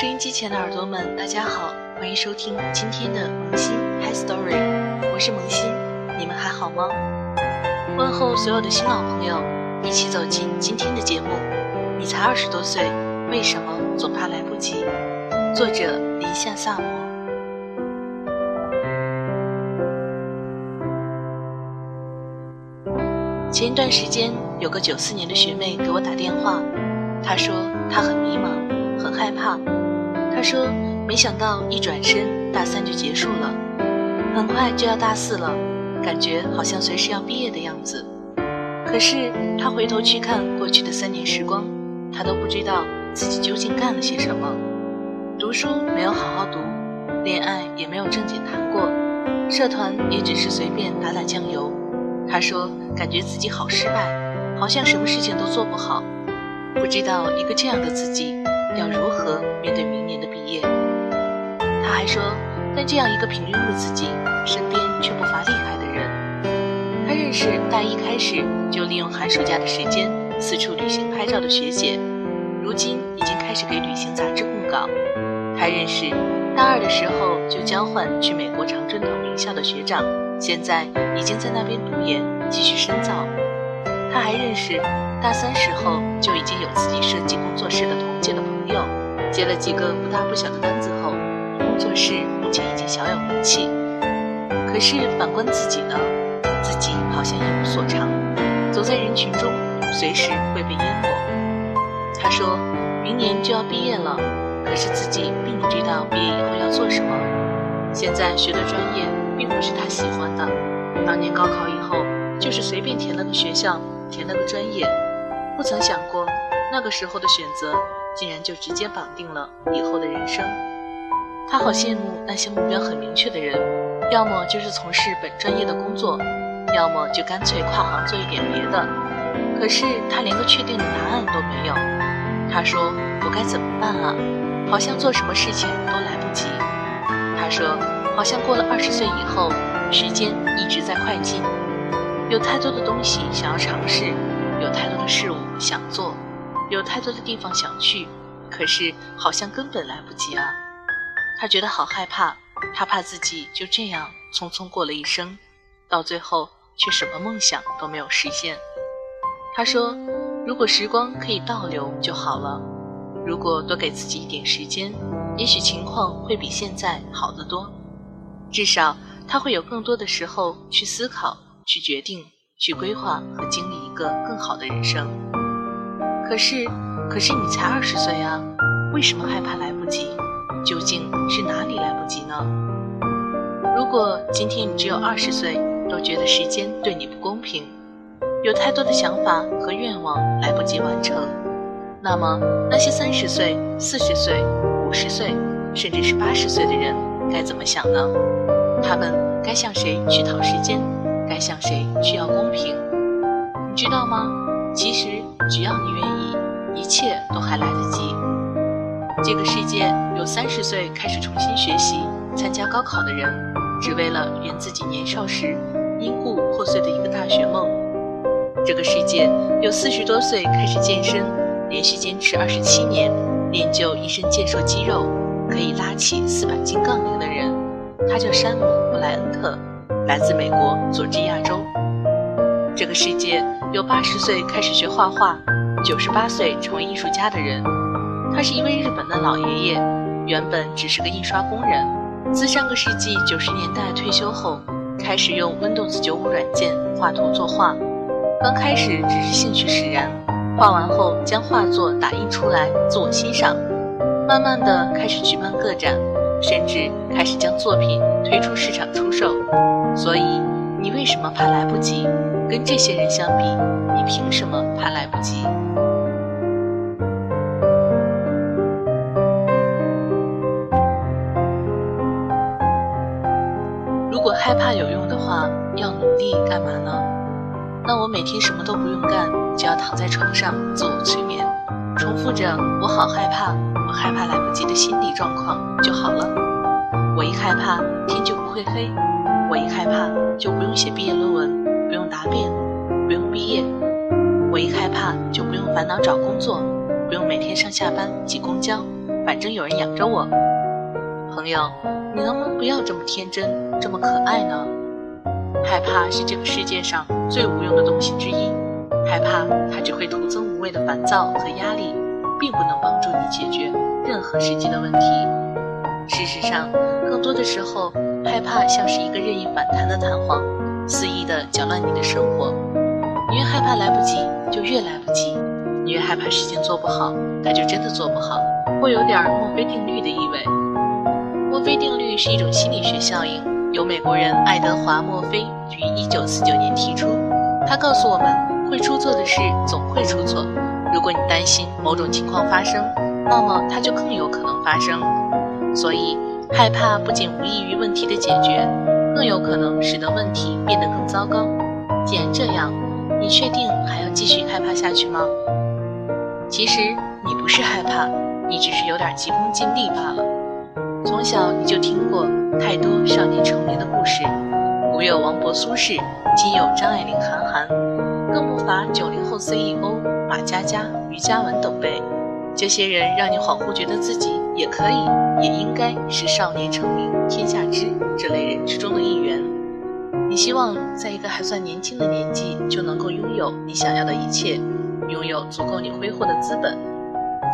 收音机前的耳朵们，大家好，欢迎收听今天的萌新 Hi Story，我是萌新，你们还好吗？问候所有的新老朋友，一起走进今天的节目。你才二十多岁，为什么总怕来不及？作者林夏萨摩。前一段时间，有个九四年的学妹给我打电话，她说她很迷茫，很害怕。他说没想到一转身大三就结束了，很快就要大四了，感觉好像随时要毕业的样子。可是他回头去看过去的三年时光，他都不知道自己究竟干了些什么。读书没有好好读，恋爱也没有正经谈过，社团也只是随便打打酱油。他说：“感觉自己好失败，好像什么事情都做不好，不知道一个这样的自己要如何面对明年的毕业。”他还说：“但这样一个平庸的自己，身边却不乏厉害的人。他认识大一开始就利用寒暑假的时间四处旅行拍照的学姐，如今已经开始给旅行杂志供稿。他认识大二的时候就交换去美国常春藤名校的学长。”现在已经在那边读研，继续深造。他还认识大三时候就已经有自己设计工作室的同届的朋友，接了几个不大不小的单子后，工作室目前已经小有名气。可是反观自己呢，自己好像一无所长，走在人群中，随时会被淹没。他说明年就要毕业了，可是自己并不知道毕业以后要做什么。现在学的专业。并不是他喜欢的。当年高考以后，就是随便填了个学校，填了个专业，不曾想过那个时候的选择，竟然就直接绑定了以后的人生。他好羡慕那些目标很明确的人，要么就是从事本专业的工作，要么就干脆跨行做一点别的。可是他连个确定的答案都没有。他说：“我该怎么办啊？好像做什么事情都来不及。”他说。好像过了二十岁以后，时间一直在快进，有太多的东西想要尝试，有太多的事物想做，有太多的地方想去，可是好像根本来不及啊！他觉得好害怕，他怕自己就这样匆匆过了一生，到最后却什么梦想都没有实现。他说：“如果时光可以倒流就好了，如果多给自己一点时间，也许情况会比现在好得多。”至少他会有更多的时候去思考、去决定、去规划和经历一个更好的人生。可是，可是你才二十岁啊，为什么害怕来不及？究竟是哪里来不及呢？如果今天你只有二十岁，都觉得时间对你不公平，有太多的想法和愿望来不及完成，那么那些三十岁、四十岁、五十岁，甚至是八十岁的人该怎么想呢？他们该向谁去讨时间？该向谁去要公平？你知道吗？其实只要你愿意，一切都还来得及。这个世界有三十岁开始重新学习、参加高考的人，只为了圆自己年少时因故破碎的一个大学梦。这个世界有四十多岁开始健身，连续坚持二十七年，练就一身健硕肌肉，可以拉起四百斤杠铃的人。他叫山姆·布莱恩特，来自美国佐治亚州。这个世界有八十岁开始学画画，九十八岁成为艺术家的人。他是一位日本的老爷爷，原本只是个印刷工人，自上个世纪九十年代退休后，开始用 Windows 九五软件画图作画。刚开始只是兴趣使然，画完后将画作打印出来自我欣赏，慢慢的开始举办个展。甚至开始将作品推出市场出售，所以你为什么怕来不及？跟这些人相比，你凭什么怕来不及？害怕有用的话，要努力干嘛呢？那我每天什么都不用干，只要躺在床上自我催眠，重复着“我好害怕”。我害怕来不及的心理状况就好了。我一害怕天就不会黑，我一害怕就不用写毕业论文，不用答辩，不用毕业。我一害怕就不用烦恼找工作，不用每天上下班挤公交，反正有人养着我。朋友，你能不能不要这么天真，这么可爱呢？害怕是这个世界上最无用的东西之一，害怕它只会徒增无谓的烦躁和压力，并不能帮助你解决任何实际的问题。事实上，更多的时候，害怕像是一个任意反弹的弹簧，肆意的搅乱你的生活。你越害怕来不及，就越来不及；你越害怕事情做不好，它就真的做不好，会有点墨菲定律的意味。墨菲定律是一种心理学效应，由美国人爱德华·墨菲于1949年提出。他告诉我们，会出错的事总会出错。如果你担心某种情况发生，那么它就更有可能发生。所以，害怕不仅无异于问题的解决，更有可能使得问题变得更糟糕。既然这样，你确定还要继续害怕下去吗？其实你不是害怕，你只是有点急功近利罢了。从小你就听过太多少年成名的故事，古有王勃、苏轼，今有张爱玲、韩寒，更不乏九零后 CEO 马佳佳、于嘉文等辈。这些人让你恍惚觉得自己也可以，也应该是少年成名天下知这类人之中的一员。你希望在一个还算年轻的年纪就能够拥有你想要的一切，拥有足够你挥霍的资本。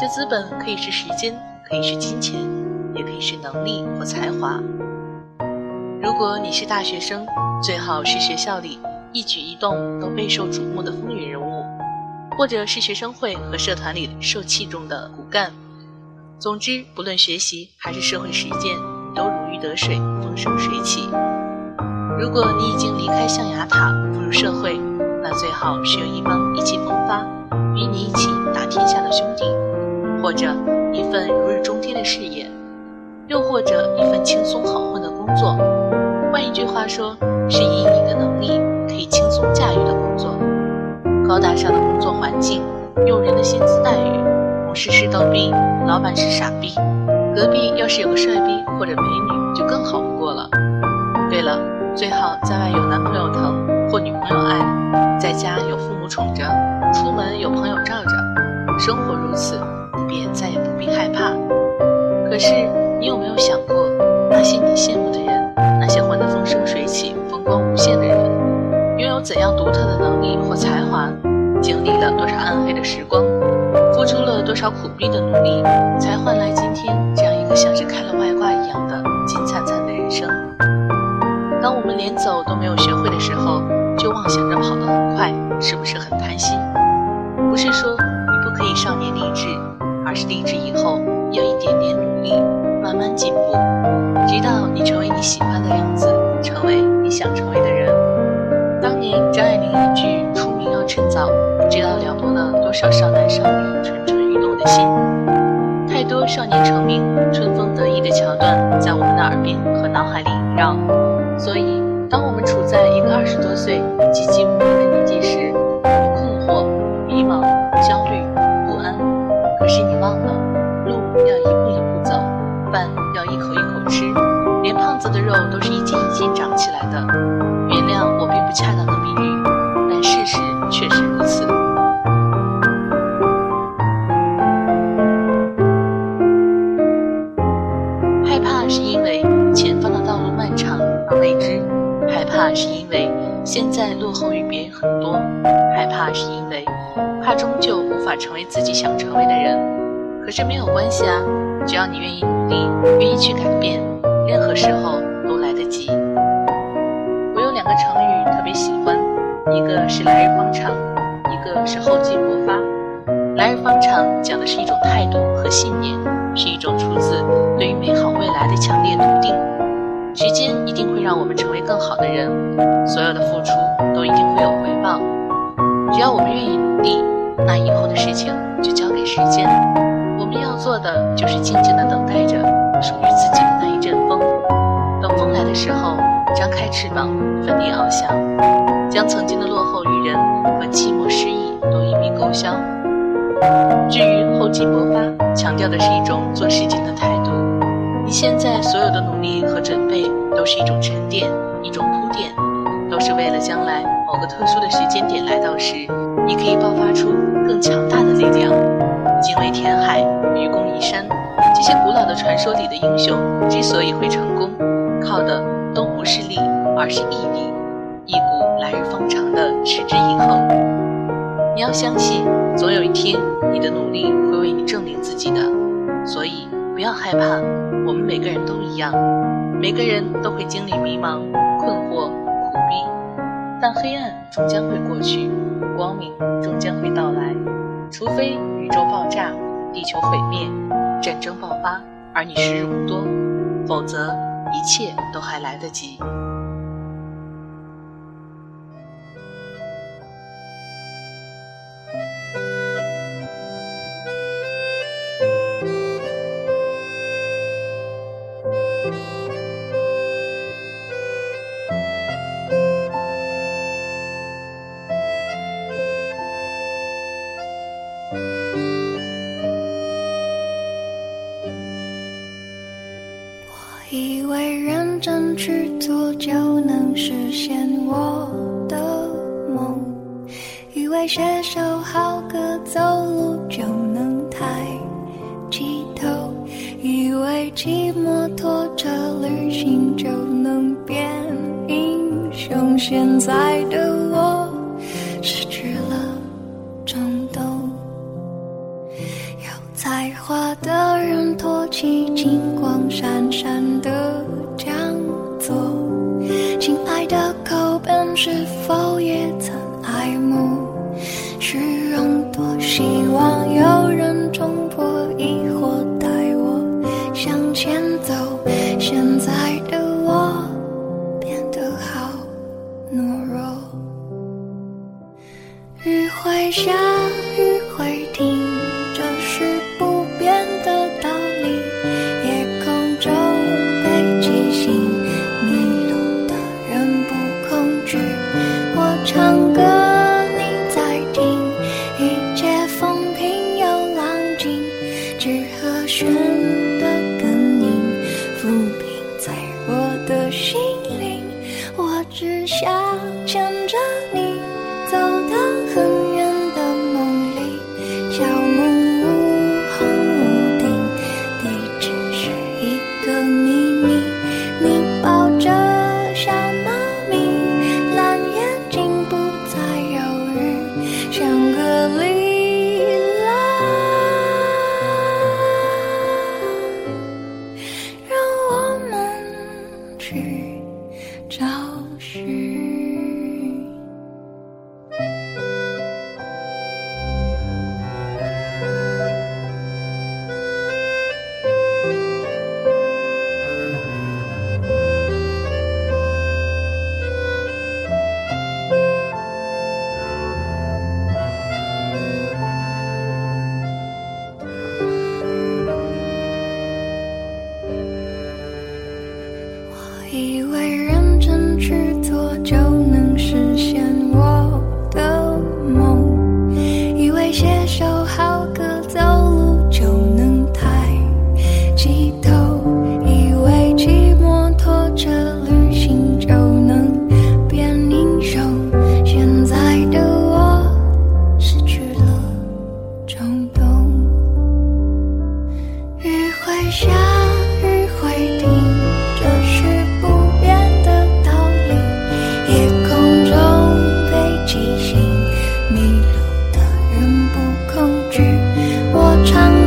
这资本可以是时间，可以是金钱。也可以是能力或才华。如果你是大学生，最好是学校里一举一动都备受瞩目的风云人物，或者是学生会和社团里受器重的骨干。总之，不论学习还是社会实践，都如鱼得水，风生水起。如果你已经离开象牙塔，步入社会，那最好是有一帮意气风发、与你一起打天下的兄弟，或者一份如日中天的事业。又或者一份轻松好混的工作，换一句话说，是以你的能力可以轻松驾驭的工作。高大上的工作环境，诱人的薪资待遇，同事是逗逼，老板是傻逼，隔壁要是有个帅逼或者美女，就更好不过了。对了，最好在外有男朋友疼或女朋友爱，在家有父母宠着，出门有朋友罩着。生活如此，你便再也不必害怕。可是。你有没有想过，光无限的人，拥有怎样独特的能力或才华，经历了多少暗黑的时光，付出了多少苦逼的努力，才换来今天这样一个像是开了外挂一样的金灿灿的人生？当我们连走都没有学会的时候，就妄想着跑得很快，是不是很贪心？不是说你不可以少年立志，而是立志以后要一点点努力。慢慢进步，直到你成为你喜欢的样子，成为想成为的人。当年张爱玲一句“出名要趁早”，不知道撩拨了多少少男少女蠢蠢欲动的心。太多少年成名、春风得意的桥段在我们的耳边和脑海里萦绕。所以，当我们处在一个二十多岁寂寂无名的年纪时，困惑、迷茫、焦虑、不安。可是你忘了，路要一步一步走。饭要一口一口吃，连胖子的肉都是一斤一斤长的。原谅我并不恰当的比喻，但事实确实如此。害怕是因为前方的道路漫长而未知，害怕是因为现在落后于别人很多，害怕是因为怕终究无法成为自己想成为的人。可是没有关系啊。只要你愿意努力，愿意去改变，任何时候都来得及。是来日方长，一个是厚积薄发。来日方长讲的是一种态度和信念，是一种出自对于美好未来的强烈笃定。时间一定会让我们成为更好的人，所有的付出都一定会有回报。只要我们愿意努力，那以后的事情就交给时间。我们要做的就是静静的等待着属于自己的那一阵风。等风来的时候，张开翅膀，奋力翱翔，将曾经的落后于人和寂寞失意都一笔勾销。至于厚积薄发，强调的是一种做事情的态度。你现在所有的努力和准备，都是一种沉淀，一种铺垫，都是为了将来某个特殊的时间点来到时，你可以爆发出更强大的力量。精卫填海，愚公移山。这些古老的传说里的英雄之所以会成功，而是毅力，一股来日方长的持之以恒。你要相信，总有一天，你的努力会为你证明自己的。所以，不要害怕，我们每个人都一样，每个人都会经历迷茫、困惑、苦逼，但黑暗终将会过去，光明终将会到来。除非宇宙爆炸、地球毁灭、战争爆发，而你时日无多，否则一切都还来得及。以为认真去做就能实现我的梦，以为写首好歌走路就能抬起头，以为骑摩托车旅行就能变英雄。现在的我失去了冲动，有才华的人托起金闪闪的窗